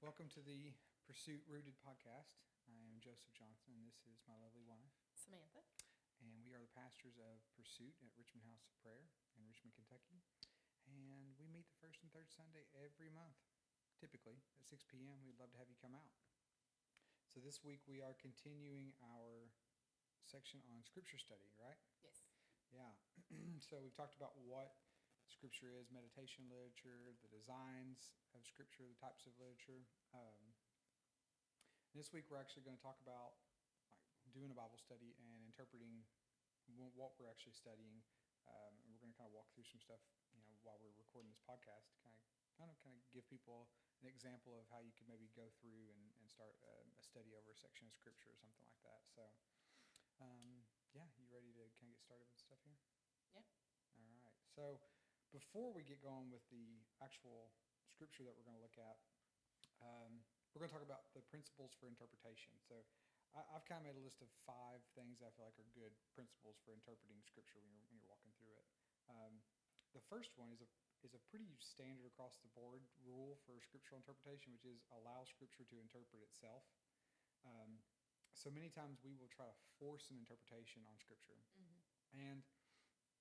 Welcome to the Pursuit Rooted podcast. I am Joseph Johnson, and this is my lovely wife. Samantha. And we are the pastors of Pursuit at Richmond House of Prayer in Richmond, Kentucky. And we meet the first and third Sunday every month, typically at 6 p.m. We'd love to have you come out. So this week we are continuing our section on scripture study, right? Yes. Yeah. so we've talked about what scripture is, meditation literature, the designs of scripture, the types of literature. Um, this week we're actually going to talk about like doing a Bible study and interpreting what we're actually studying. Um, and we're going to kind of walk through some stuff, you know, while we're recording this podcast kind of kind of kind of give people an example of how you could maybe go through and, and start a, a study over a section of scripture or something like that. So, um, yeah, you ready to kind of get started with stuff here? Yeah. All right. So, before we get going with the actual scripture that we're going to look at, um, we're going to talk about the principles for interpretation. So, I, I've kind of made a list of five things I feel like are good principles for interpreting scripture when you're, when you're walking through it. Um, the first one is a is a pretty standard across the board rule for scriptural interpretation, which is allow scripture to interpret itself. Um, so many times we will try to force an interpretation on scripture, Mm-hmm. and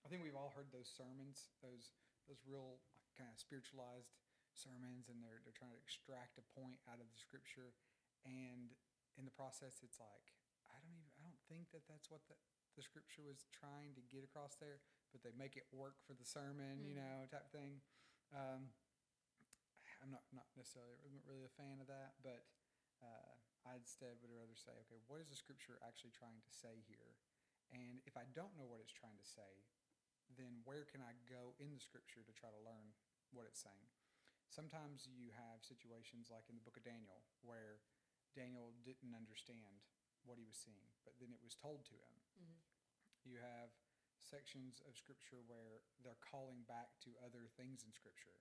I think we've all heard those sermons, those those real kind of spiritualized sermons, and they're they're trying to extract a point out of the scripture, and in the process, it's like I don't even I don't think that that's what the the scripture was trying to get across there, but they make it work for the sermon, you Mhm. know, type thing. Um, I'm not not necessarily really a fan of that, but uh, I instead would rather say, okay, what is the scripture actually trying to say here? And if I don't know what it's trying to say, then where can I go in the scripture to try to learn what it's saying? Sometimes you have situations like in the book of Daniel where Daniel didn't understand what he was seeing, but then it was told to him. Mm-hmm. You have sections of scripture where they're calling back to other things in scripture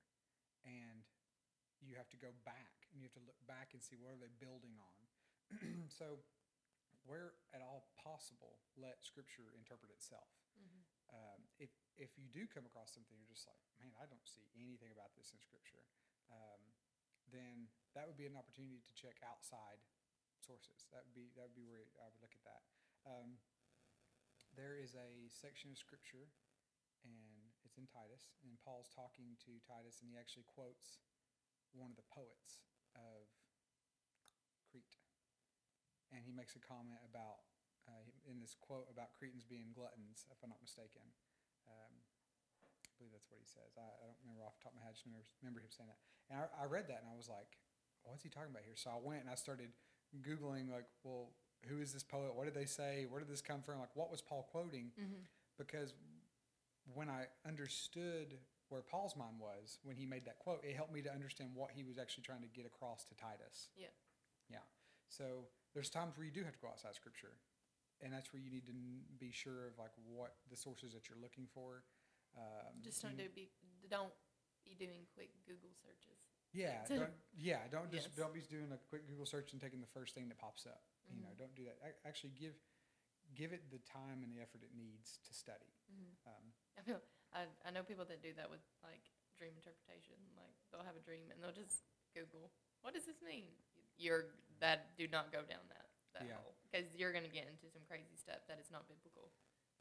and you have to go back and you have to look back and see what are they building on so where at all possible let scripture interpret itself. Um, if if you do come across something you're just like man i don't see anything about this in scripture um, then that would be an opportunity to check outside sources. That would be that would be where i would look at that. Um, there is a section of scripture and it's in titus and paul's talking to titus and he actually quotes one of the poets of crete. And he makes a comment about in this quote about cretans being gluttons if i'm not mistaken. Um, i believe that's what he says. I, I don't remember off the top of my head. I just remember, remember him saying that. And I, I read that and i was like what's he talking about here? So i went and i started googling like well who is this poet? What did they say? Where did this come from? Like what was paul quoting? Mm-hmm. because when I understood where Paul's mind was when he made that quote, it helped me to understand what he was actually trying to get across to Titus. Yeah. Yeah. So there's times where you do have to go outside Scripture, and that's where you need to n- be sure of like what the sources that you're looking for. Um, Just don't do be don't be doing quick Google searches. Yeah, to- don't, yeah. Don't just Yes. don't be doing a quick Google search and taking the first thing that pops up. You know, Mhm. don't do that. Ac- Actually, give give it the time and the effort it needs to study. Mm-hmm. Um, I feel I I know people that do that with like dream interpretation. Like they'll have a dream and they'll just Google what does this mean. You're that do not go down that that Yeah. hole because you're gonna get into some crazy stuff that is not biblical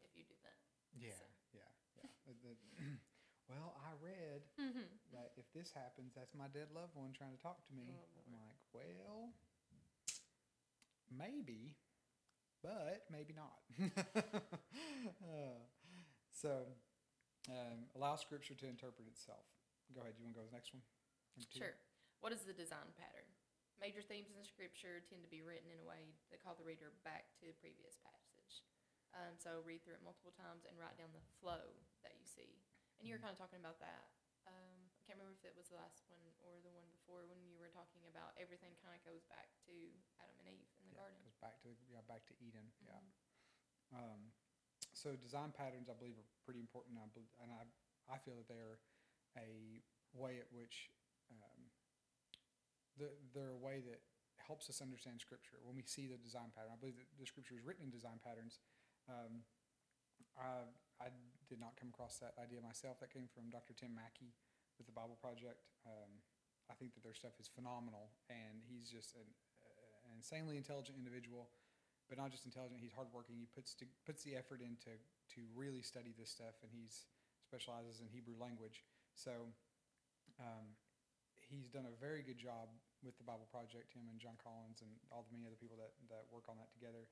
if you do that. Yeah, So- yeah, yeah. Well, I read Mm-hmm. that if this happens, that's my dead loved one trying to talk to me. Oh, I'm like, well, maybe, but maybe not. Uh, so, um, allow Scripture to interpret itself. Go ahead. You want to go to the next one? Sure. What is the design pattern? Major themes in Scripture tend to be written in a way that call the reader back to the previous passage. Um, so read through it multiple times and write down the flow that you see. And you were Mhm. kind of talking about that. Um, I can't remember if it was the last one or the one before when you were talking about everything kind of goes back to Adam and Eve in the yeah, garden. Goes back to yeah, back to Eden. Yeah. Mhm. Um, so design patterns, I believe, are pretty important, and I, bel- and I, I feel that they're a way at which um, the, they're a way that helps us understand Scripture. When we see the design pattern, I believe that the Scripture is written in design patterns. Um, I, I did not come across that idea myself. That came from Dr. Tim Mackie with the Bible Project. Um, I think that their stuff is phenomenal, and he's just an, an insanely intelligent individual. But not just intelligent; he's hardworking. He puts to, puts the effort into to really study this stuff, and he's specializes in Hebrew language. So um, he's done a very good job with the Bible Project. Him and Jon Collins and all the many other people that that work on that together,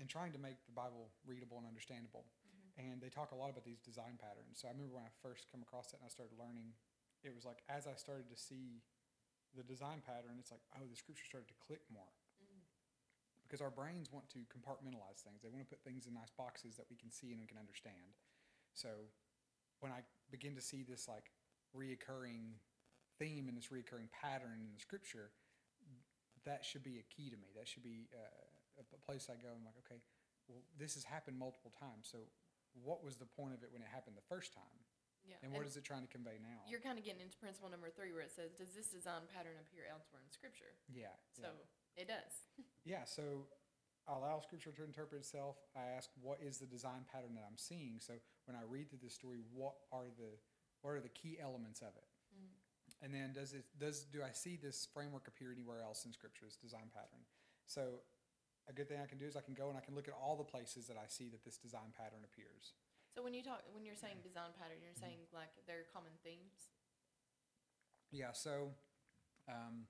in trying to make the Bible readable and understandable. Mm-hmm. And they talk a lot about these design patterns. So I remember when I first come across that and I started learning, it was like as I started to see the design pattern, it's like, oh, the scripture started to click more. Mm-hmm. Because our brains want to compartmentalize things. They want to put things in nice boxes that we can see and we can understand. So when I begin to see this like reoccurring theme and this reoccurring pattern in the scripture, that should be a key to me. That should be uh, a place I go and I'm like, okay, well, this has happened multiple times. So what was the point of it when it happened the first time? Yeah. And what is it trying to convey now? You're kind of getting into principle number three where it says, does this design pattern appear elsewhere in scripture? Yeah. So yeah. it does. Yeah, so I allow scripture to interpret itself. I ask what is the design pattern that I'm seeing. So when I read through this story, what are the what are the key elements of it? And then does it does do I see this framework appear anywhere else in scripture, this design pattern? So a good thing I can do is I can go and I can look at all the places that I see that this design pattern appears. So when you talk, when you're saying design pattern, you're saying like they're common themes? Yeah, so um,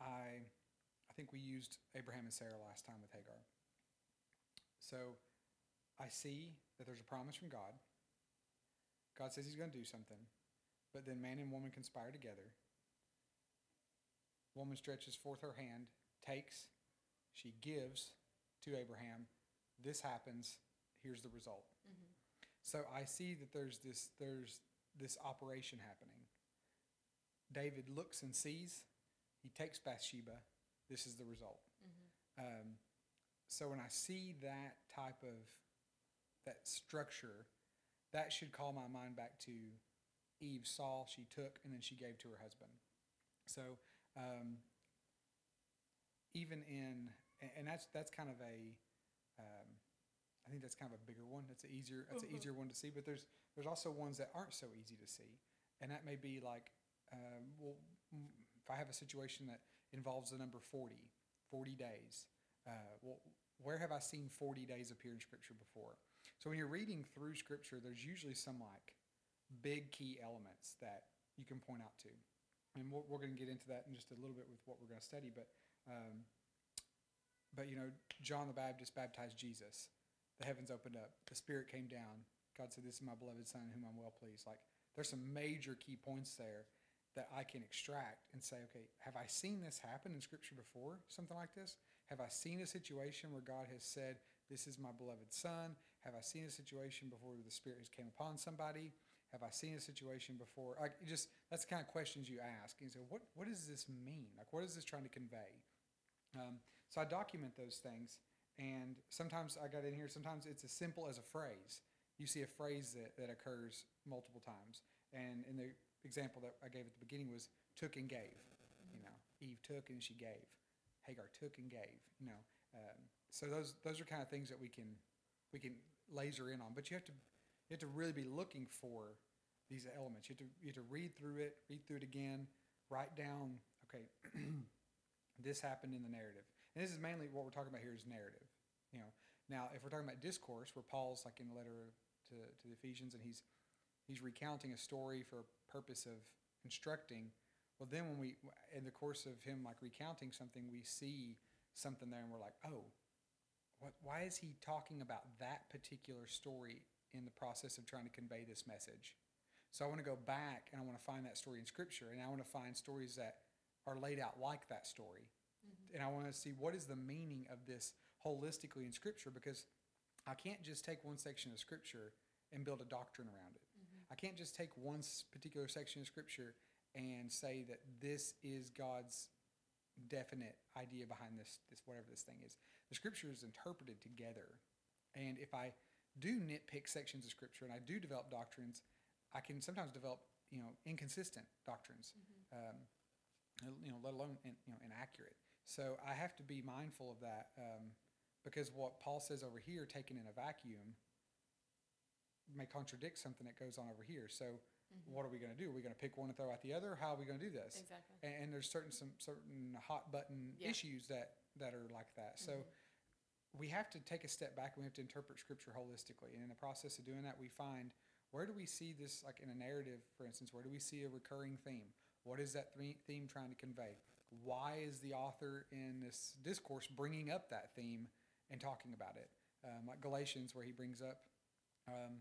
I I think we used Abraham and Sarah last time with Hagar. So I see that there's a promise from God. God says he's going to do something, but then man and woman conspire together. Woman stretches forth her hand, takes, she gives to Abraham. This happens. Here's the result. So I see that there's this there's this operation happening. David looks and sees. He takes Bathsheba. This is the result. Um, so when I see that type of that structure, that should call my mind back to Eve saw, she took, and then she gave to her husband. So um, even in and, that's that's kind of a um, I think that's kind of a bigger one. That's an easier that's an Mhm. easier one to see. But there's there's also ones that aren't so easy to see, and that may be like, um, well, if I have a situation that involves the number 40, 40 days, uh, well, where have I seen 40 days appear in Scripture before? So when you're reading through Scripture, there's usually some like big key elements that you can point out to, and we're, we're going to get into that in just a little bit with what we're going to study. But um, but you know, John the Baptist baptized Jesus. The heavens opened up. The Spirit came down. God said, "This is my beloved Son, in whom I'm well pleased." Like there's some major key points there that I can extract and say, "Okay, have I seen this happen in Scripture before? Something like this? Have I seen a situation where God has said, "This is my beloved Son"? Have I seen a situation before where the Spirit has came upon somebody? Have I seen a situation before? Like just that's the kind of questions you ask. And you say, "What what does this mean? Like what is this trying to convey?" Um, so I document those things, and sometimes I got in here. Sometimes it's as simple as a phrase. You see a phrase that, that occurs multiple times, and in the example that I gave at the beginning was took and gave. You know, Eve took and she gave. Hagar took and gave. You know, um, so those those are kind of things that we can we can laser in on. But you have to you have to really be looking for these elements. You have to you have to read through it, read through it again, write down. Okay, this happened in the narrative. And this is mainly what we're talking about here is narrative. You know, now if we're talking about discourse, where Paul's like in the letter to, to the Ephesians and he's he's recounting a story for a purpose of instructing. Well, then when we in the course of him like recounting something, we see something there and we're like, oh, what, why is he talking about that particular story in the process of trying to convey this message? So I want to go back and I want to find that story in Scripture, and I want to find stories that are laid out like that story, mm-hmm. and I want to see what is the meaning of this holistically in Scripture because I can't just take one section of Scripture and build a doctrine around it. Mm-hmm. I can't just take one particular section of Scripture and say that this is God's definite idea behind this, this whatever this thing is. The Scripture is interpreted together, and if I do nitpick sections of Scripture and I do develop doctrines, I can sometimes develop you know inconsistent doctrines, um, you know, let alone in, you know inaccurate. So I have to be mindful of that um, because what Paul says over here, taken in a vacuum, may contradict something that goes on over here. So what are we going to do? Are we going to pick one and throw out the other? How are we going to do this? Exactly. And, and there's certain some certain hot button Yeah. issues that that are like that. So Mhm. we have to take a step back and we have to interpret scripture holistically. And in the process of doing that, we find where do we see this, like in a narrative, for instance, where do we see a recurring theme? What is that theme trying to convey? Why is the author in this discourse bringing up that theme and talking about it? Um, like Galatians, where he brings up um,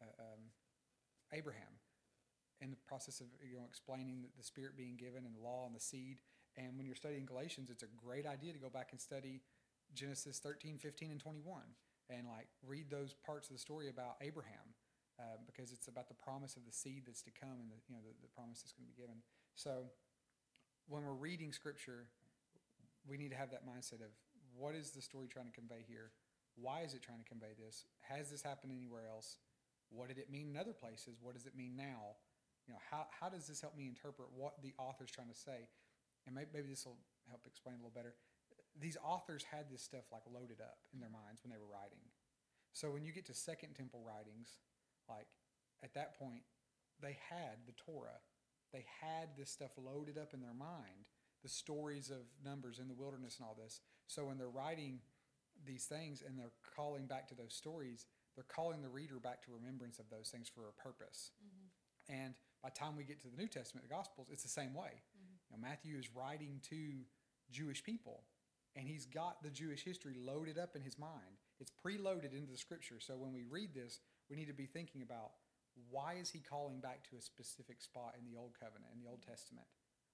uh, um, Abraham in the process of you know explaining the, the spirit being given and the law and the seed and when you're studying galatians it's a great idea to go back and study genesis 13 15 and 21 and like read those parts of the story about abraham uh, because it's about the promise of the seed that's to come and the you know the, the promise that's going to be given. So when we're reading scripture we need to have that mindset of what is the story trying to convey here? Why is it trying to convey this? Has this happened anywhere else? What did it mean in other places? What does it mean now? You know how, how does this help me interpret what the author's trying to say? And maybe, maybe this will help explain a little better. These authors had this stuff like loaded up in their minds when they were writing. So when you get to second temple writings like at that point they had the torah they had this stuff loaded up in their mind the stories of numbers in the wilderness and all this so when they're writing these things and they're calling back to those stories they're calling the reader back to remembrance of those things for a purpose mm-hmm. and by the time we get to the New Testament, the Gospels, it's the same way. Mm-hmm. You know, Matthew is writing to Jewish people, and he's got the Jewish history loaded up in his mind. It's preloaded into the Scripture. So when we read this, we need to be thinking about why is he calling back to a specific spot in the Old Covenant, in the Old Testament?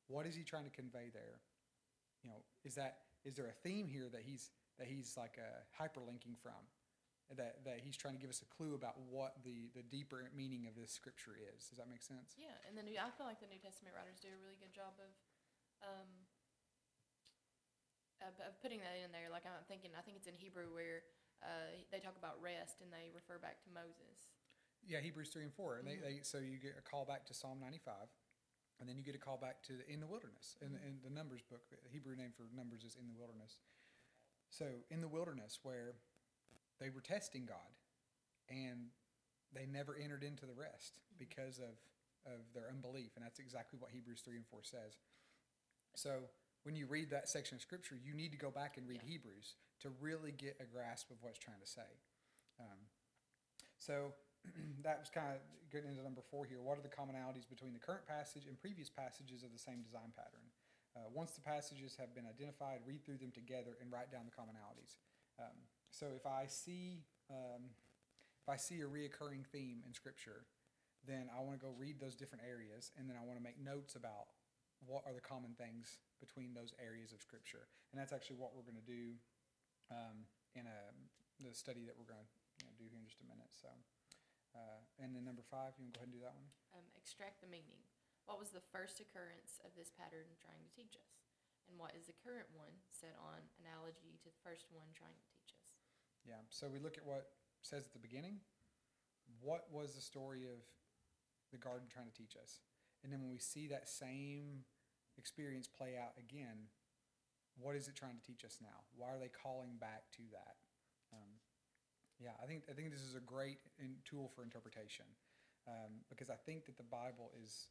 What is he trying to convey there? You know, is that is there a theme here that he's that he's like a hyperlinking from? That, that he's trying to give us a clue about what the, the deeper meaning of this scripture is. Does that make sense? Yeah, and the new I feel like the New Testament writers do a really good job of um of putting that in there. Like I'm thinking I think it's in Hebrew where uh, they talk about rest and they refer back to Moses. Yeah, Hebrews three and 4 And Mhm. they, they so you get a call back to Psalm ninety five, and then you get a call back to the, in the wilderness in, Mhm. in the Numbers book. The Hebrew name for Numbers is in the wilderness. So in the wilderness where they were testing God, and they never entered into the rest because of of their unbelief, and that's exactly what Hebrews three and four says. So when you read that section of scripture, you need to go back and read Yeah. Hebrews to really get a grasp of what it's trying to say. Um, so that was kind of getting into number four here. What are the commonalities between the current passage and previous passages of the same design pattern? Uh, once the passages have been identified, read through them together and write down the commonalities. Um, so if I see um, if I see a reoccurring theme in Scripture, then I want to go read those different areas, and then I want to make notes about what are the common things between those areas of Scripture. And that's actually what we're going to do um, in a the study that we're going to you know, do here in just a minute. So, uh, and then number five, you can go ahead and do that one? Um, extract the meaning. What was the first occurrence of this pattern trying to teach us? And what is the current one set on analogy to the first one trying to teach us? Yeah. So we look at what says at the beginning. What was the story of the garden trying to teach us? And then when we see that same experience play out again, what is it trying to teach us now? Why are they calling back to that? Um, yeah, I think I think this is a great in, tool for interpretation um, because I think that the Bible is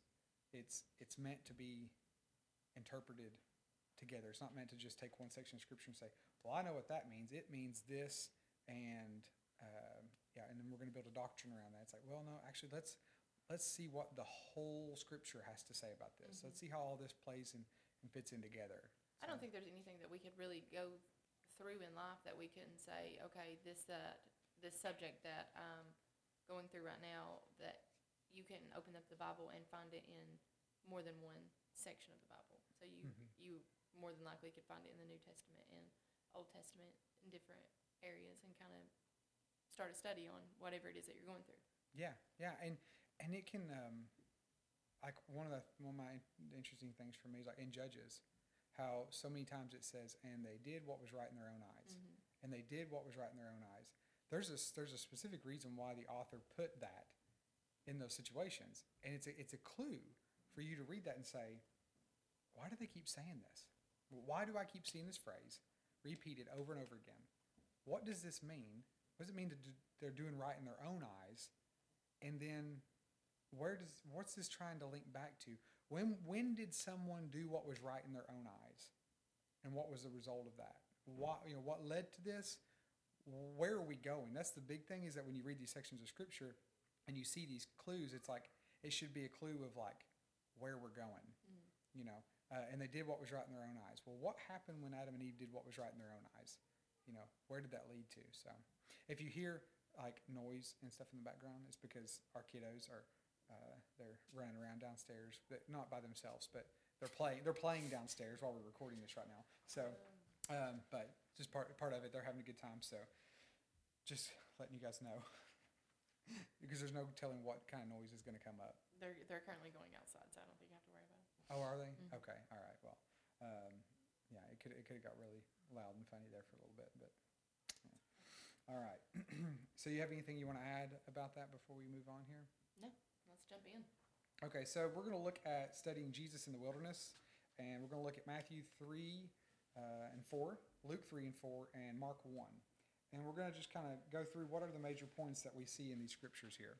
it's it's meant to be interpreted together. It's not meant to just take one section of scripture and say, "Well, I know what that means. It means this," and um, yeah, and then we're going to build a doctrine around that. It's like, well, no, actually, let's let's see what the whole scripture has to say about this. Mhm. Let's see how all this plays and, and fits in together. I don't think there's anything that we could really go through in life that we can say, okay, this that this subject that I'm going through right now that you can open up the Bible and find it in more than one section of the Bible. So you Mhm. you more than likely could find it in the New Testament and Old Testament in different areas and kind of start a study on whatever it is that you're going through. Yeah, yeah, and and it can um, like one of the one of my interesting things for me is like in Judges, how so many times it says, and they did what was right in their own eyes, Mhm. and they did what was right in their own eyes. There's a there's a specific reason why the author put that in those situations, and it's a it's a clue for you to read that and say, why do they keep saying this? Why do I keep seeing this phrase repeated over and over again? What does this mean? What does it mean that they're doing right in their own eyes? And then where does what's this trying to link back to? When when did someone do what was right in their own eyes, and what was the result of that? What you know what led to this? Where are we going? That's the big thing. Is that when you read these sections of scripture, and you see these clues, it's like it should be a clue of like where we're going. You know, uh, and they did what was right in their own eyes. Well, what happened when Adam and Eve did what was right in their own eyes? You know, where did that lead to? So, if you hear like noise and stuff in the background, it's because our kiddos are uh, they're running around downstairs, but not by themselves, but they're playing they're playing downstairs while we're recording this right now. So, um, but just part part of it, they're having a good time. So, just letting you guys know. because there's no telling what kind of noise is going to come up. They're, they're currently going outside, so I don't think you have to worry about it. Oh, are they? Mhm. Okay, all right. Well, um, yeah, it could it could have got really loud and funny there for a little bit, but yeah. all right. so, you have anything you want to add about that before we move on here? No, let's jump in. Okay, so we're going to look at studying Jesus in the wilderness, and we're going to look at Matthew three uh, and four, Luke three and four, and Mark one, and we're going to just kind of go through what are the major points that we see in these scriptures here.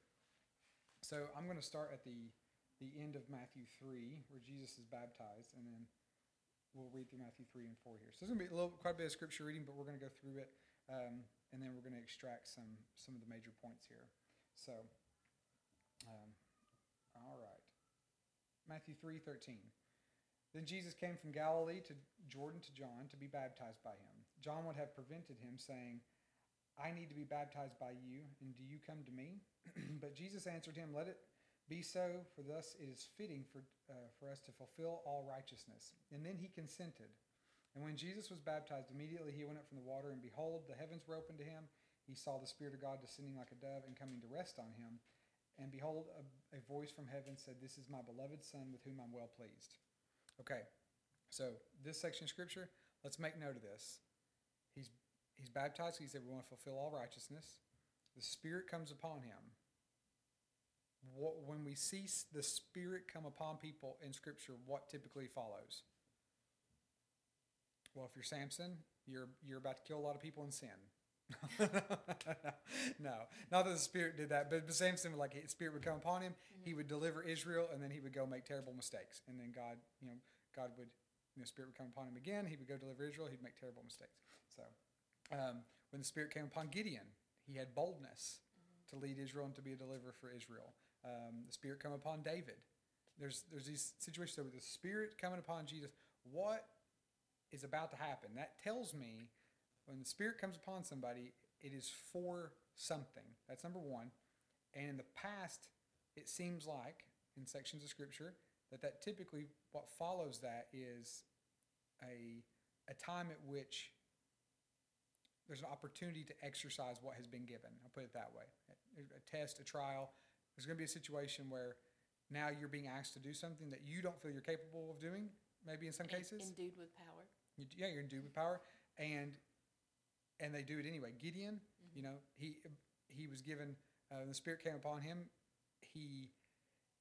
So I'm going to start at the the end of Matthew three, where Jesus is baptized, and then we'll read through Matthew three and four here. So there's going to be a little, quite a bit of scripture reading, but we're going to go through it, um, and then we're going to extract some some of the major points here. So. Um, all right. Matthew 3:13. Then Jesus came from Galilee to Jordan to John to be baptized by him. John would have prevented him saying, "I need to be baptized by you, and do you come to me?" but Jesus answered him, "Let it be so, for thus it is fitting for uh, for us to fulfill all righteousness." And then he consented. And when Jesus was baptized, immediately he went up from the water, and behold, the heavens were opened to him. He saw the Spirit of God descending like a dove and coming to rest on him. And behold, a, a voice from heaven said, This is my beloved Son with whom I'm well pleased. Okay, so this section of Scripture, let's make note of this. He's, he's baptized. He said, We want to fulfill all righteousness. The Spirit comes upon him. What, when we see the Spirit come upon people in Scripture, what typically follows? Well, if you're Samson, you're, you're about to kill a lot of people in sin. no, not that the Spirit did that, but, the same thing. like, his Spirit would come upon him, he would deliver Israel, and then he would go make terrible mistakes. And then God, you know, God would, you know, Spirit would come upon him again, he would go deliver Israel, he'd make terrible mistakes. So, um, when the Spirit came upon Gideon, he had boldness to lead Israel and to be a deliverer for Israel. Um, the Spirit come upon David. There's there's these situations with the Spirit coming upon Jesus. What is about to happen? That tells me when the Spirit comes upon somebody, it is for something. That's number one. And in the past, it seems like in sections of Scripture that that typically what follows that is a a time at which there's an opportunity to exercise what has been given. I'll put it that way. A, a test, a trial. There's going to be a situation where now you're being asked to do something that you don't feel you're capable of doing. Maybe in some cases, Endued with power. you, yeah, you're endued with power, and and they do it anyway. Gideon, you know, he he was given uh, the Spirit came upon him. He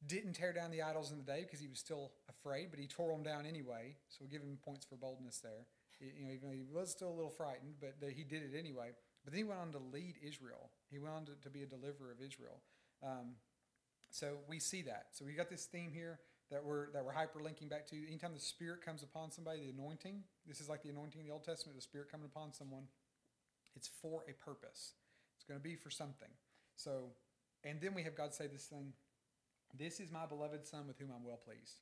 didn't tear down the idols in the day because he was still afraid, but he tore them down anyway. So we'll give him points for boldness there. You know, even though he was still a little frightened, but the, he did it anyway. But then he went on to lead Israel. He went on to, to be a deliverer of Israel. Um, so we see that. So we got this theme here that we're that we're hyperlinking back to. Anytime the Spirit comes upon somebody, the anointing. This is like the anointing in the Old Testament. The Spirit coming upon someone. It's for a purpose. It's going to be for something. So, and then we have God say this thing. This is my beloved Son with whom I'm well pleased.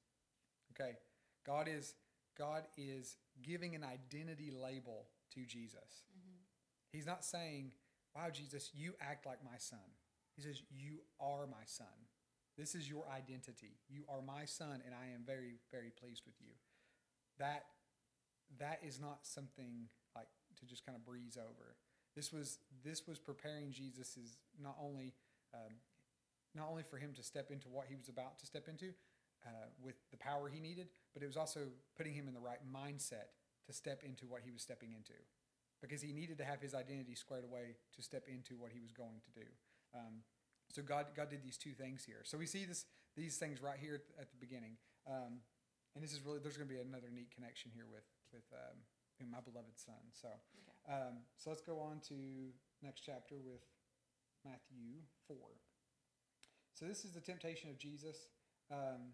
Okay, God is God is giving an identity label to Jesus. Mm-hmm. He's not saying, "Wow, Jesus, you act like my son." He says, "You are my son. This is your identity. You are my son, and I am very, very pleased with you." That that is not something to just kind of breeze over. This was this was preparing Jesus is not only um, not only for him to step into what he was about to step into uh, with the power he needed, but it was also putting him in the right mindset to step into what he was stepping into, because he needed to have his identity squared away to step into what he was going to do. Um, so God God did these two things here. So we see this these things right here at the, at the beginning, um, and this is really there's going to be another neat connection here with with um, my beloved son. So. Okay. Um, so let's go on to next chapter with Matthew 4. So this is the temptation of Jesus. Um,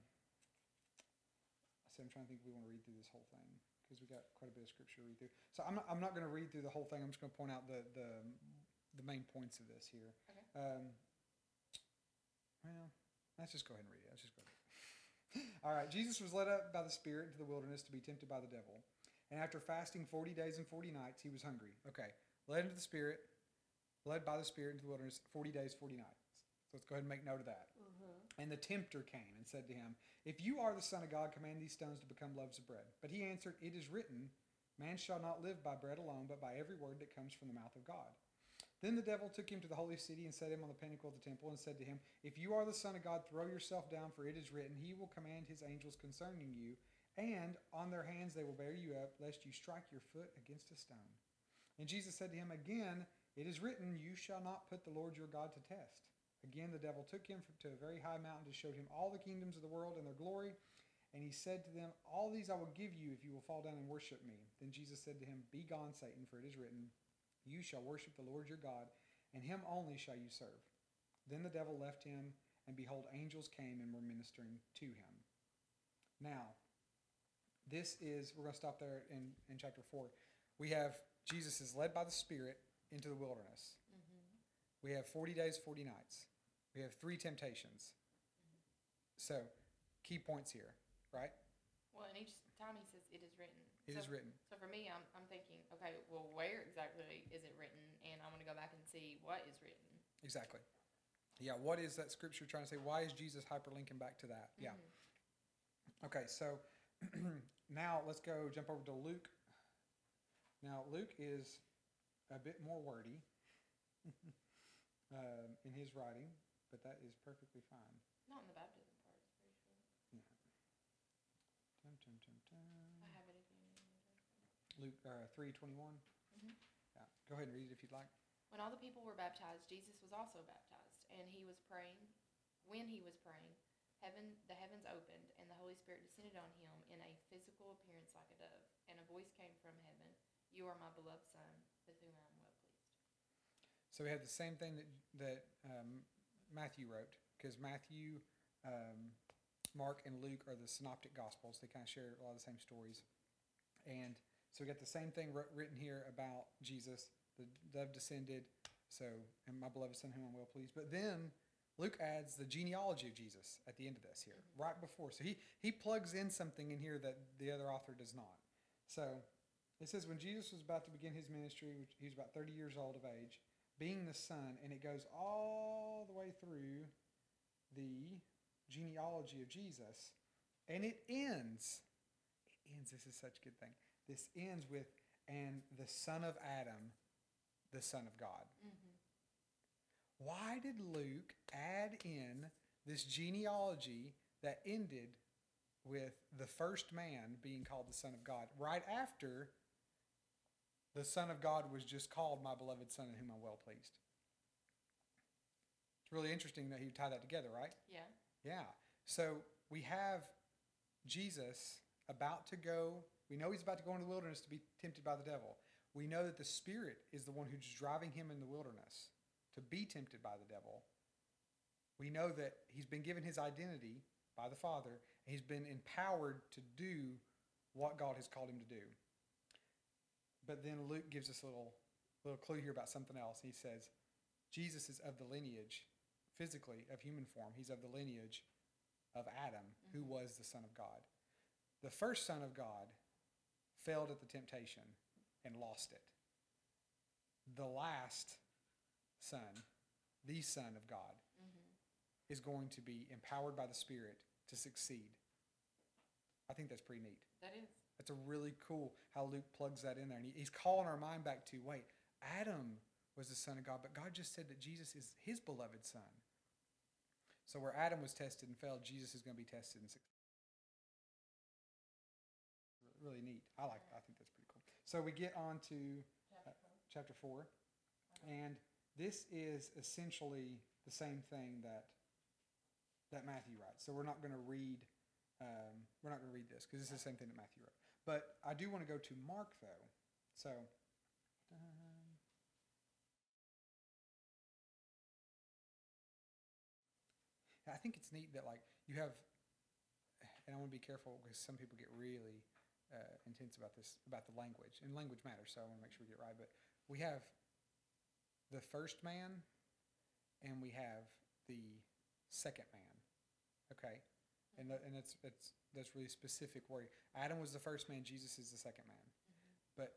so I'm trying to think if we want to read through this whole thing because we got quite a bit of scripture to read through. So I'm not, I'm not going to read through the whole thing. I'm just going to point out the, the, the main points of this here. Okay. Um, well, let's just go ahead and read it. Let's just go. All right. Jesus was led up by the Spirit into the wilderness to be tempted by the devil. And after fasting 40 days and 40 nights, he was hungry. Okay. Led into the Spirit, led by the Spirit into the wilderness 40 days, 40 nights. So let's go ahead and make note of that. Mm-hmm. And the tempter came and said to him, If you are the Son of God, command these stones to become loaves of bread. But he answered, It is written, Man shall not live by bread alone, but by every word that comes from the mouth of God. Then the devil took him to the holy city and set him on the pinnacle of the temple and said to him, If you are the Son of God, throw yourself down, for it is written, He will command His angels concerning you, and on their hands they will bear you up, lest you strike your foot against a stone. And Jesus said to him again, It is written, You shall not put the Lord your God to test. Again, the devil took him to a very high mountain to show him all the kingdoms of the world and their glory. And he said to them, All these I will give you if you will fall down and worship me. Then Jesus said to him, Be gone, Satan, for it is written, You shall worship the Lord your God, and him only shall you serve. Then the devil left him, and behold, angels came and were ministering to him. Now, this is, we're going to stop there in, in chapter 4. We have Jesus is led by the Spirit into the wilderness. We have 40 days, 40 nights. We have three temptations. So, key points here, right? Well, and each time he says it is written. It so, is written. So for me, I'm, I'm thinking, okay, well, where exactly is it written? And I want to go back and see what is written. Exactly. Yeah, what is that scripture trying to say? Why is Jesus hyperlinking back to that? Yeah. Mhm. Okay, so now let's go jump over to Luke. Now, Luke is a bit more wordy um, in his writing, but that is perfectly fine. Not in the baptism part, it's pretty short. Tum, tum, tum, tum. I have it if you need to. Luke uh, 321. Mhm. Yeah, go ahead and read it if you'd like. When all the people were baptized, Jesus was also baptized, and he was praying. When he was praying, heaven the heavens opened, and the Holy Spirit descended on him in a physical appearance like a dove. And a voice came from heaven, "You are my beloved Son, with whom I am well pleased." So we have the same thing that that um, Matthew wrote, because Matthew, um, Mark, and Luke are the synoptic gospels. They kind of share a lot of the same stories, and so we got the same thing written here about Jesus. The dove descended, so and my beloved son, whom I'm well pleased. But then Luke adds the genealogy of Jesus at the end of this here, right before. So he he plugs in something in here that the other author does not. So it says when Jesus was about to begin his ministry, he was about 30 years old of age, being the son, and it goes all the way through the genealogy of Jesus, and it ends. It ends. This is such a good thing. This ends with and the son of Adam, the son of God. Mm-hmm. Why did Luke add in this genealogy that ended with the first man being called the Son of God right after the Son of God was just called my beloved Son in whom I'm well pleased? It's really interesting that he would tie that together, right? Yeah. Yeah. So we have Jesus about to go. We know he's about to go into the wilderness to be tempted by the devil. We know that the Spirit is the one who's driving him in the wilderness to be tempted by the devil. We know that he's been given his identity by the Father, and he's been empowered to do what God has called him to do. But then Luke gives us a little, little clue here about something else. He says, Jesus is of the lineage, physically, of human form. He's of the lineage of Adam, who mm-hmm. was the Son of God. The first Son of God failed at the temptation and lost it. The last Son, the Son of God, Mm-hmm. is going to be empowered by the Spirit to succeed. I think that's pretty neat. That is. That's a really cool how Luke plugs that in there. And he, he's calling our mind back to wait, Adam was the Son of God, but God just said that Jesus is his beloved Son. So where Adam was tested and failed, Jesus is going to be tested and succeed. Really neat. I like. I think that's pretty cool. So we get on to uh, chapter four, and this is essentially the same thing that that Matthew writes. So we're not going to read. Um, we're not going to read this because it's the same thing that Matthew wrote. But I do want to go to Mark though. So. I think it's neat that like you have, and I want to be careful because some people get really uh, intense about this about the language, and language matters. So I want to make sure we get it right. But we have the first man, and we have the second man. Okay, and that, and that's that's that's really specific wording. Adam was the first man. Jesus is the second man. But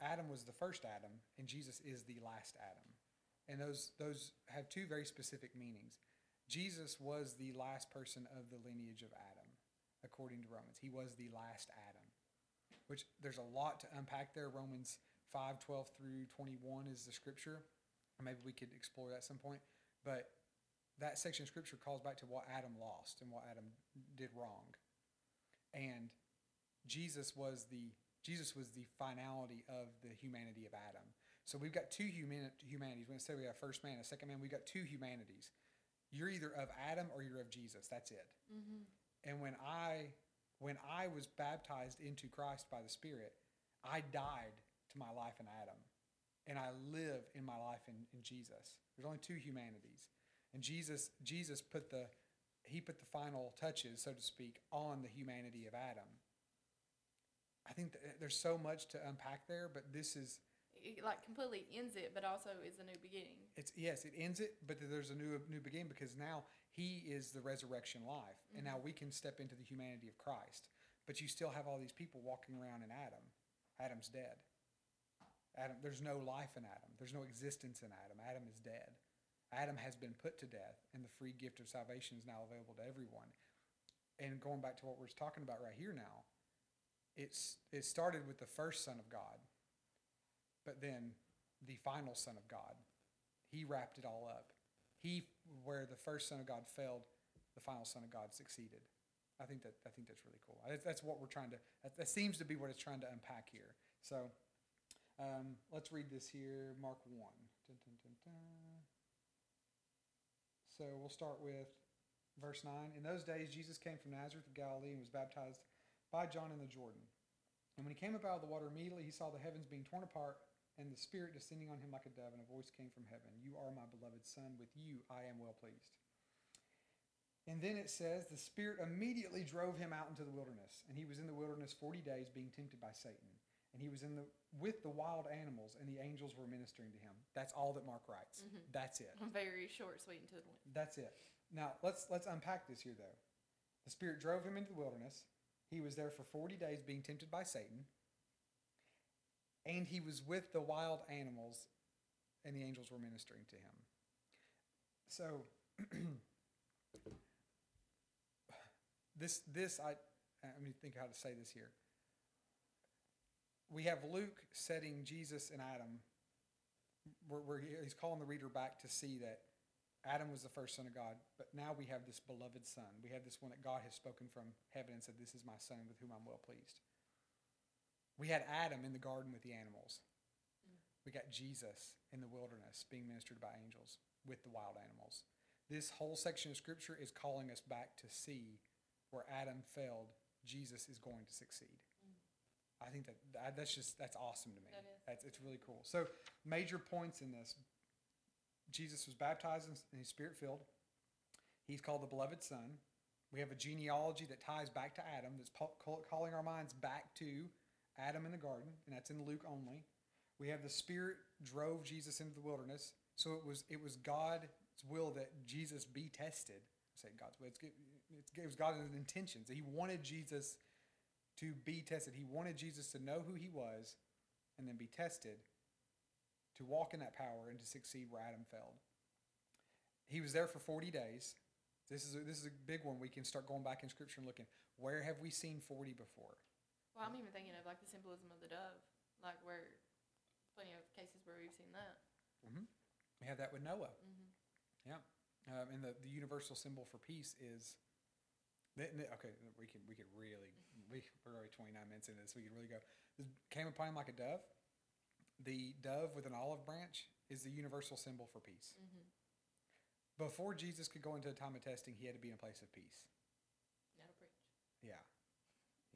Adam was the first Adam, and Jesus is the last Adam. And those those have two very specific meanings. Jesus was the last person of the lineage of Adam, according to Romans. He was the last Adam. Which there's a lot to unpack there. Romans 5, 12 through 21 is the scripture. Maybe we could explore that at some point. But that section of scripture calls back to what Adam lost and what Adam did wrong. And Jesus was the Jesus was the finality of the humanity of Adam. So we've got two human, humanities. When I say we have first man a second man, we've got two humanities. You're either of Adam or you're of Jesus. That's it. Mm-hmm. And when I when I was baptized into Christ by the Spirit, I died to my life in Adam. And I live in my life in, in Jesus. There's only two humanities. And Jesus Jesus put the he put the final touches, so to speak, on the humanity of Adam. I think that there's so much to unpack there, but this is It like completely ends it, but also is a new beginning. it's yes, it ends it, but there's a new new beginning because now he is the resurrection life, and now mm-hmm. we can step into the humanity of Christ. But you still have all these people walking around in Adam. Adam's dead. Adam, there's no life in Adam. There's no existence in Adam. Adam is dead. Adam has been put to death, and the free gift of salvation is now available to everyone. And going back to what we're talking about right here now, it's it started with the first Son of God, but then the final Son of God. He wrapped it all up. He, where the first Son of God failed, the final Son of God succeeded. I think that I think that's really cool. That's, what we're trying to. That seems to be what it's trying to unpack here. So, um, let's read this here. Mark one. Dun, dun, dun. So we'll start with verse nine. In those days, Jesus came from Nazareth of Galilee and was baptized by John in the Jordan. And when he came up out of the water, immediately he saw the heavens being torn apart and the Spirit descending on him like a dove, and a voice came from heaven You are my beloved Son, with you I am well pleased. And then it says, The Spirit immediately drove him out into the wilderness, and he was in the wilderness 40 days being tempted by Satan. And he was in the with the wild animals, and the angels were ministering to him. That's all that Mark writes. Mm-hmm. That's it. Very short, sweet, and to the point. That's it. Now let's let's unpack this here though. The Spirit drove him into the wilderness. He was there for forty days being tempted by Satan. And he was with the wild animals, and the angels were ministering to him. So this this I I mean think how to say this here. We have Luke setting Jesus and Adam. Where he- he's calling the reader back to see that Adam was the first son of God, but now we have this beloved son. We have this one that God has spoken from heaven and said, This is my son with whom I'm well pleased. We had Adam in the garden with the animals. We got Jesus in the wilderness being ministered by angels with the wild animals. This whole section of scripture is calling us back to see where Adam failed, Jesus is going to succeed. I think that, that that's just that's awesome to me. That is. That's it's really cool. So major points in this Jesus was baptized and he's spirit filled. He's called the beloved son. We have a genealogy that ties back to Adam that's calling our minds back to Adam in the garden, and that's in Luke only. We have the spirit drove Jesus into the wilderness. So it was it was God's will that Jesus be tested. I say God's will. It's, it's, it was God's intentions. He wanted Jesus to be tested. He wanted Jesus to know who he was and then be tested to walk in that power and to succeed where Adam failed. He was there for 40 days. This is a, this is a big one. We can start going back in scripture and looking. Where have we seen 40 before? Well, I'm even thinking of like the symbolism of the dove, like where plenty of cases where we've seen that. We have that with Noah. Mm-hmm. Yeah. Um, and the, the universal symbol for peace is. Th- th- Okay, we can we could really we, we're already 29 minutes into this. We could really go. This came upon him like a dove. The dove with an olive branch is the universal symbol for peace. Mm-hmm. Before Jesus could go into a time of testing, he had to be in a place of peace. That'll preach. Yeah,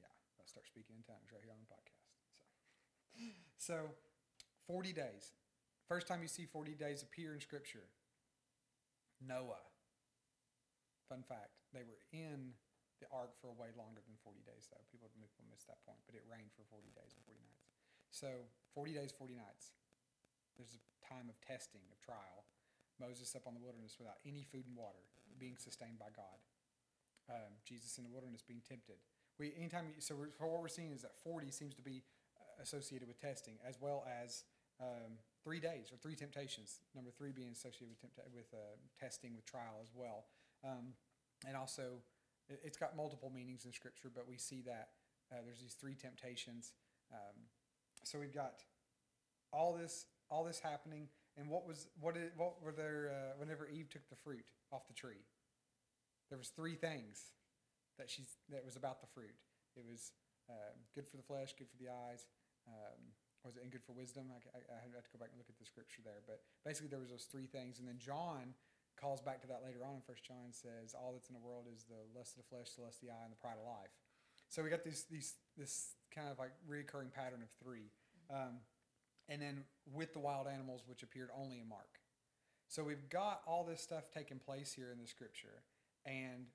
yeah. I'll start speaking in tongues right here on the podcast. So, so forty days. First time you see forty days appear in Scripture. Noah. Fun fact: they were in the ark for a way longer than forty days, though. People missed that point, but it rained for forty days and forty nights. So forty days, forty nights. There's a time of testing, of trial. Moses up on the wilderness without any food and water, being sustained by God. Um, Jesus in the wilderness being tempted. We anytime so we're, what we're seeing is that forty seems to be uh, associated with testing, as well as um, three days or three temptations. Number three being associated with tempta- with uh, testing, with trial as well, um, and also it, it's got multiple meanings in Scripture. But we see that uh, there's these three temptations. Um, so we've got all this all this happening, and what was what did, what were there uh, whenever Eve took the fruit off the tree? There was three things that she's that was about the fruit. It was um, good for the flesh, good for the eyes. Um, was it and good for wisdom? I, I, I to go back and look at the scripture there, but basically there was those three things, and then John calls back to that later on in First John. Says all that's in the world is the lust of the flesh, the lust of the eye, and the pride of life. So we got these these this kind of like reoccurring pattern of three, um, and then with the wild animals, which appeared only in Mark. So we've got all this stuff taking place here in the scripture, and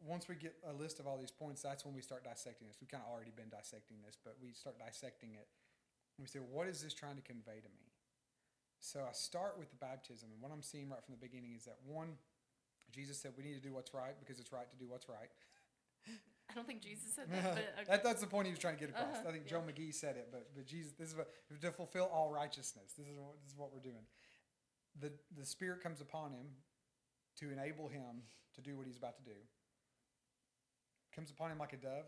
once we get a list of all these points, that's when we start dissecting this. We've kind of already been dissecting this, but we start dissecting it. And we say, what is this trying to convey to me? So I start with the baptism, and what I'm seeing right from the beginning is that one, Jesus said we need to do what's right because it's right to do what's right. I don't think Jesus said that, but okay. that, that's the point he was trying to get across. Uh-huh, I think yeah. Joe McGee said it, but but Jesus, this is what to fulfill all righteousness. This is what this is what we're doing. The the Spirit comes upon him to enable him to do what he's about to do. Comes upon him like a dove.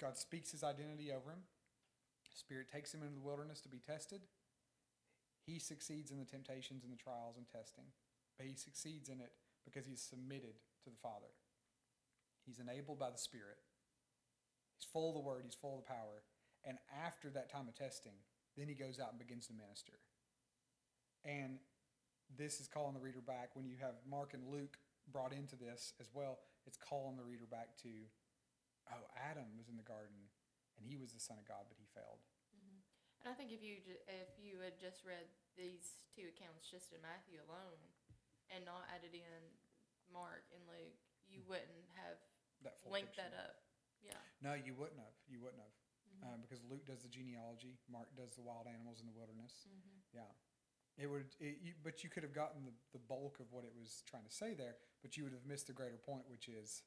God speaks his identity over him. Spirit takes him into the wilderness to be tested. He succeeds in the temptations and the trials and testing, but he succeeds in it because he's submitted to the Father. He's enabled by the Spirit. He's full of the Word. He's full of the power. And after that time of testing, then he goes out and begins to minister. And this is calling the reader back. When you have Mark and Luke brought into this as well, it's calling the reader back to, oh, Adam was in the garden and he was the Son of God, but he failed. And I think if you ju- if you had just read these two accounts just in Matthew alone, and not added in Mark and Luke, you wouldn't have That full linked picture. that up. Yeah. No, you wouldn't have. You wouldn't have. Mhm. Um, because Luke does the genealogy, Mark does the wild animals in the wilderness. Mhm. Yeah. It would, it, you, but you could have gotten the, the bulk of what it was trying to say there, but you would have missed the greater point, which is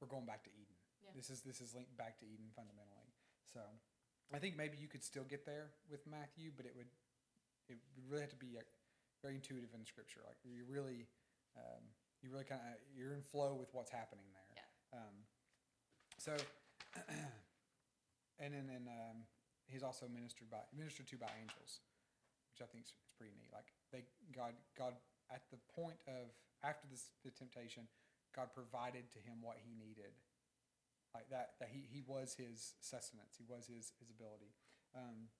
we're going back to Eden. Yeah. This is this is linked back to Eden fundamentally. So, I think maybe you could still get there with Matthew, but it would it would really have to be uh, very intuitive in Scripture. Like you really, um, you really kind of you're in flow with what's happening there. Yeah. Um, so, and then and um, he's also ministered by ministered to by angels, which I think is, is pretty neat. Like they God God at the point of after this the temptation, God provided to him what he needed. Like that that he, he was his sustenance, he was his his ability. Um,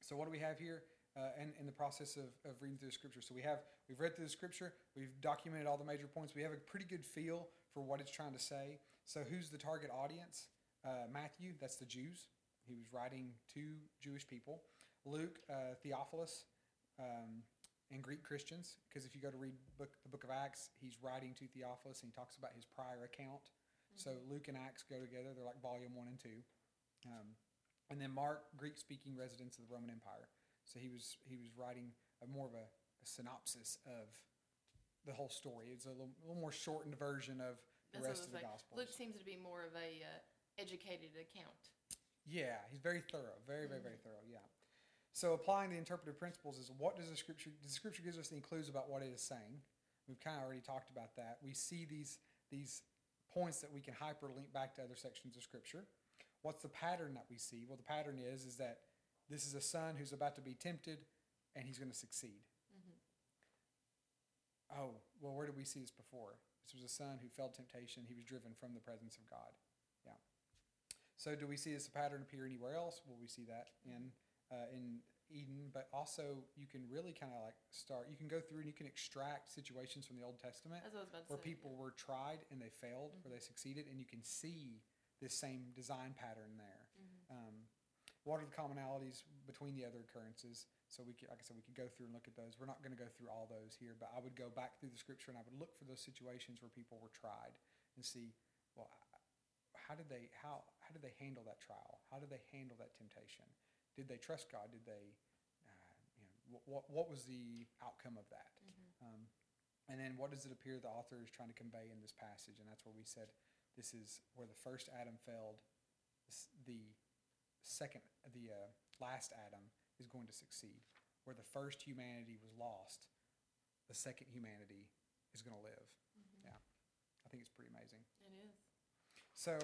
so what do we have here? Uh, in, in the process of, of reading through the scripture. So we have we've read through the scripture, we've documented all the major points. We have a pretty good feel for what it's trying to say. So who's the target audience? Uh, Matthew, that's the Jews. He was writing to Jewish people. Luke, uh, Theophilus, um, and Greek Christians. Because if you go to read book, the book of Acts, he's writing to Theophilus and he talks about his prior account. So Luke and Acts go together. They're like volume one and two. Um, and then Mark, Greek-speaking residents of the Roman Empire. So he was he was writing a more of a, a synopsis of the whole story. It's a little, a little more shortened version of the That's rest of the like. Gospels. Luke seems to be more of a uh, educated account. Yeah, he's very thorough, very, very, very thorough. Yeah. So applying the interpretive principles is what does the scripture? The scripture gives us the clues about what it is saying. We've kind of already talked about that. We see these these points that we can hyperlink back to other sections of scripture. What's the pattern that we see? Well, the pattern is is that this is a son who's about to be tempted, and he's going to succeed. Mhm. Oh, well, where did we see this before? This was a son who felt temptation. He was driven from the presence of God. Yeah. So, do we see this pattern appear anywhere else? Well, we see that in uh, in Eden, but also you can really kind of like start. You can go through and you can extract situations from the Old Testament That's what I was about to where say. people were tried and they failed, Mm-hmm. where they succeeded, and you can see this same design pattern there. Mhm. Um, what are the commonalities between the other occurrences? So we could, like I said, we could go through and look at those. We're not going to go through all those here, but I would go back through the scripture and I would look for those situations where people were tried and see, well, how did they how how did they handle that trial? How did they handle that temptation? Did they trust God? Did they, uh, you know, what, what what was the outcome of that? Um, and then what does it appear the author is trying to convey in this passage? And that's where we said this is where the first Adam failed, the second, the uh, last Adam is going to succeed. Where the first humanity was lost, the second humanity is going to live. Yeah, I think it's pretty amazing. It is. So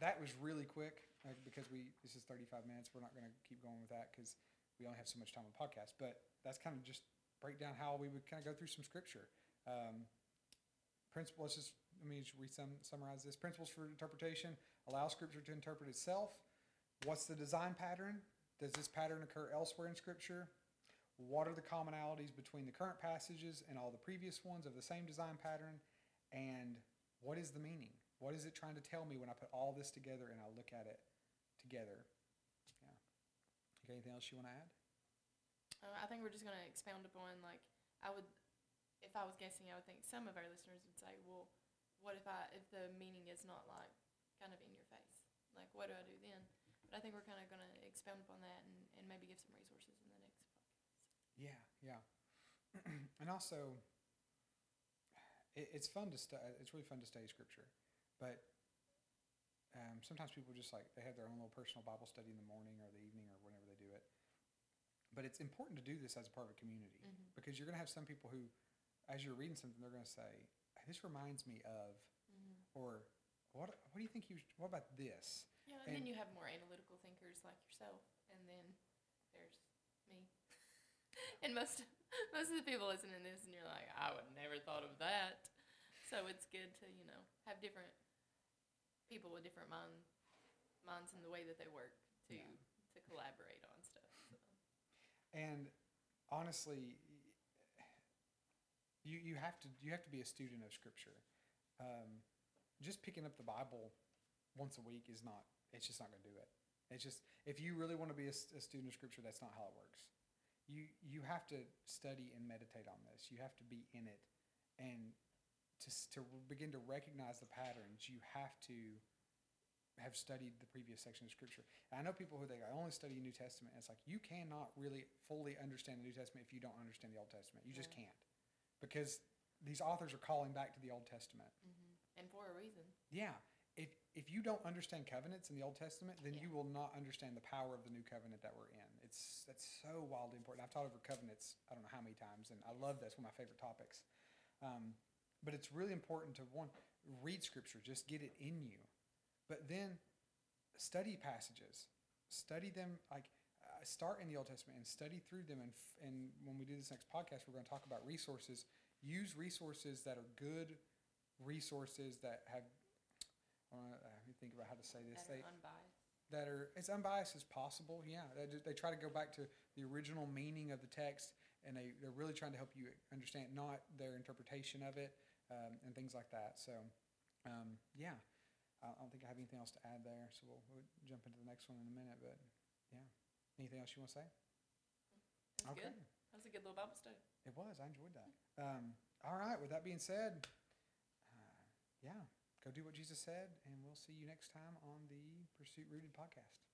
that was really quick because we this is 35 minutes. We're not going to keep going with that because we only have so much time on podcast. But that's kind of just break down how we would kind of go through some scripture. Um, principle. Let's just let me just re summarize this. Principles for interpretation allow scripture to interpret itself. What's the design pattern? Does this pattern occur elsewhere in scripture? What are the commonalities between the current passages and all the previous ones of the same design pattern? And what is the meaning? What is it trying to tell me when I put all this together and I look at it together? Yeah. You got anything else you want to add? Uh, I think we're just gonna expound upon like I would, if I was guessing, I would think some of our listeners would say, well, what if I if the meaning is not like kind of in your face? Like, what do I do then? But I think we're kind of gonna expound upon that and, and maybe give some resources in the next podcast. Yeah, yeah. and also, it, it's fun to stu- It's really fun to study scripture, but um, sometimes people just like they have their own little personal Bible study in the morning or the evening or whenever they do it. But it's important to do this as a part of a community Mhm. because you're going to have some people who, as you're reading something, they're going to say, "This reminds me of," Mm-hmm. or "What? What do you think? You? What about this?" Yeah, and, then you have more analytical thinkers like yourself, and then there's me. and most most of the people listening to this, and you're like, I would never thought of that. So it's good to you know have different people with different mind minds in the way that they work to Yeah. to collaborate on stuff. So. And honestly, you you have to you have to be a student of Scripture. Um, just picking up the Bible once a week is not. It's just not going to do it. It's just if you really want to be a student of Scripture, that's not how it works. You you have to study and meditate on this. You have to be in it, and to to begin to recognize the patterns, you have to have studied the previous section of Scripture. And I know people who they I only study the New Testament. And it's like you cannot really fully understand the New Testament if you don't understand the Old Testament. You just can't, because these authors are calling back to the Old Testament. Mm-hmm. And for a reason. Yeah, if if you don't understand covenants in the Old Testament, then Yeah. you will not understand the power of the new covenant that we're in. It's that's so wildly important. I've taught over covenants I don't know how many times, and I love that's one of my favorite topics. Um, but it's really important to one read Scripture, just get it in you, but then study passages, study them like. Uh, start in the Old Testament and study through them, and f- and when we do this next podcast, we're going to talk about resources. Use resources that are good resources that have. I uh, let me think about how to say this. That They unbiased. that are as unbiased as possible. Yeah, they, just, they try to go back to the original meaning of the text, and they they're really trying to help you understand, not their interpretation of it, um, and things like that. So, um, yeah, I don't think I have anything else to add there. So we'll, we'll jump into the next one in a minute. But yeah, anything else you want to say? That's good. That was a good little Bible study. It was. I enjoyed that. Um, all right. With that being said, uh, yeah, go do what Jesus said, and we'll see you next time on the Pursuit Rooted podcast.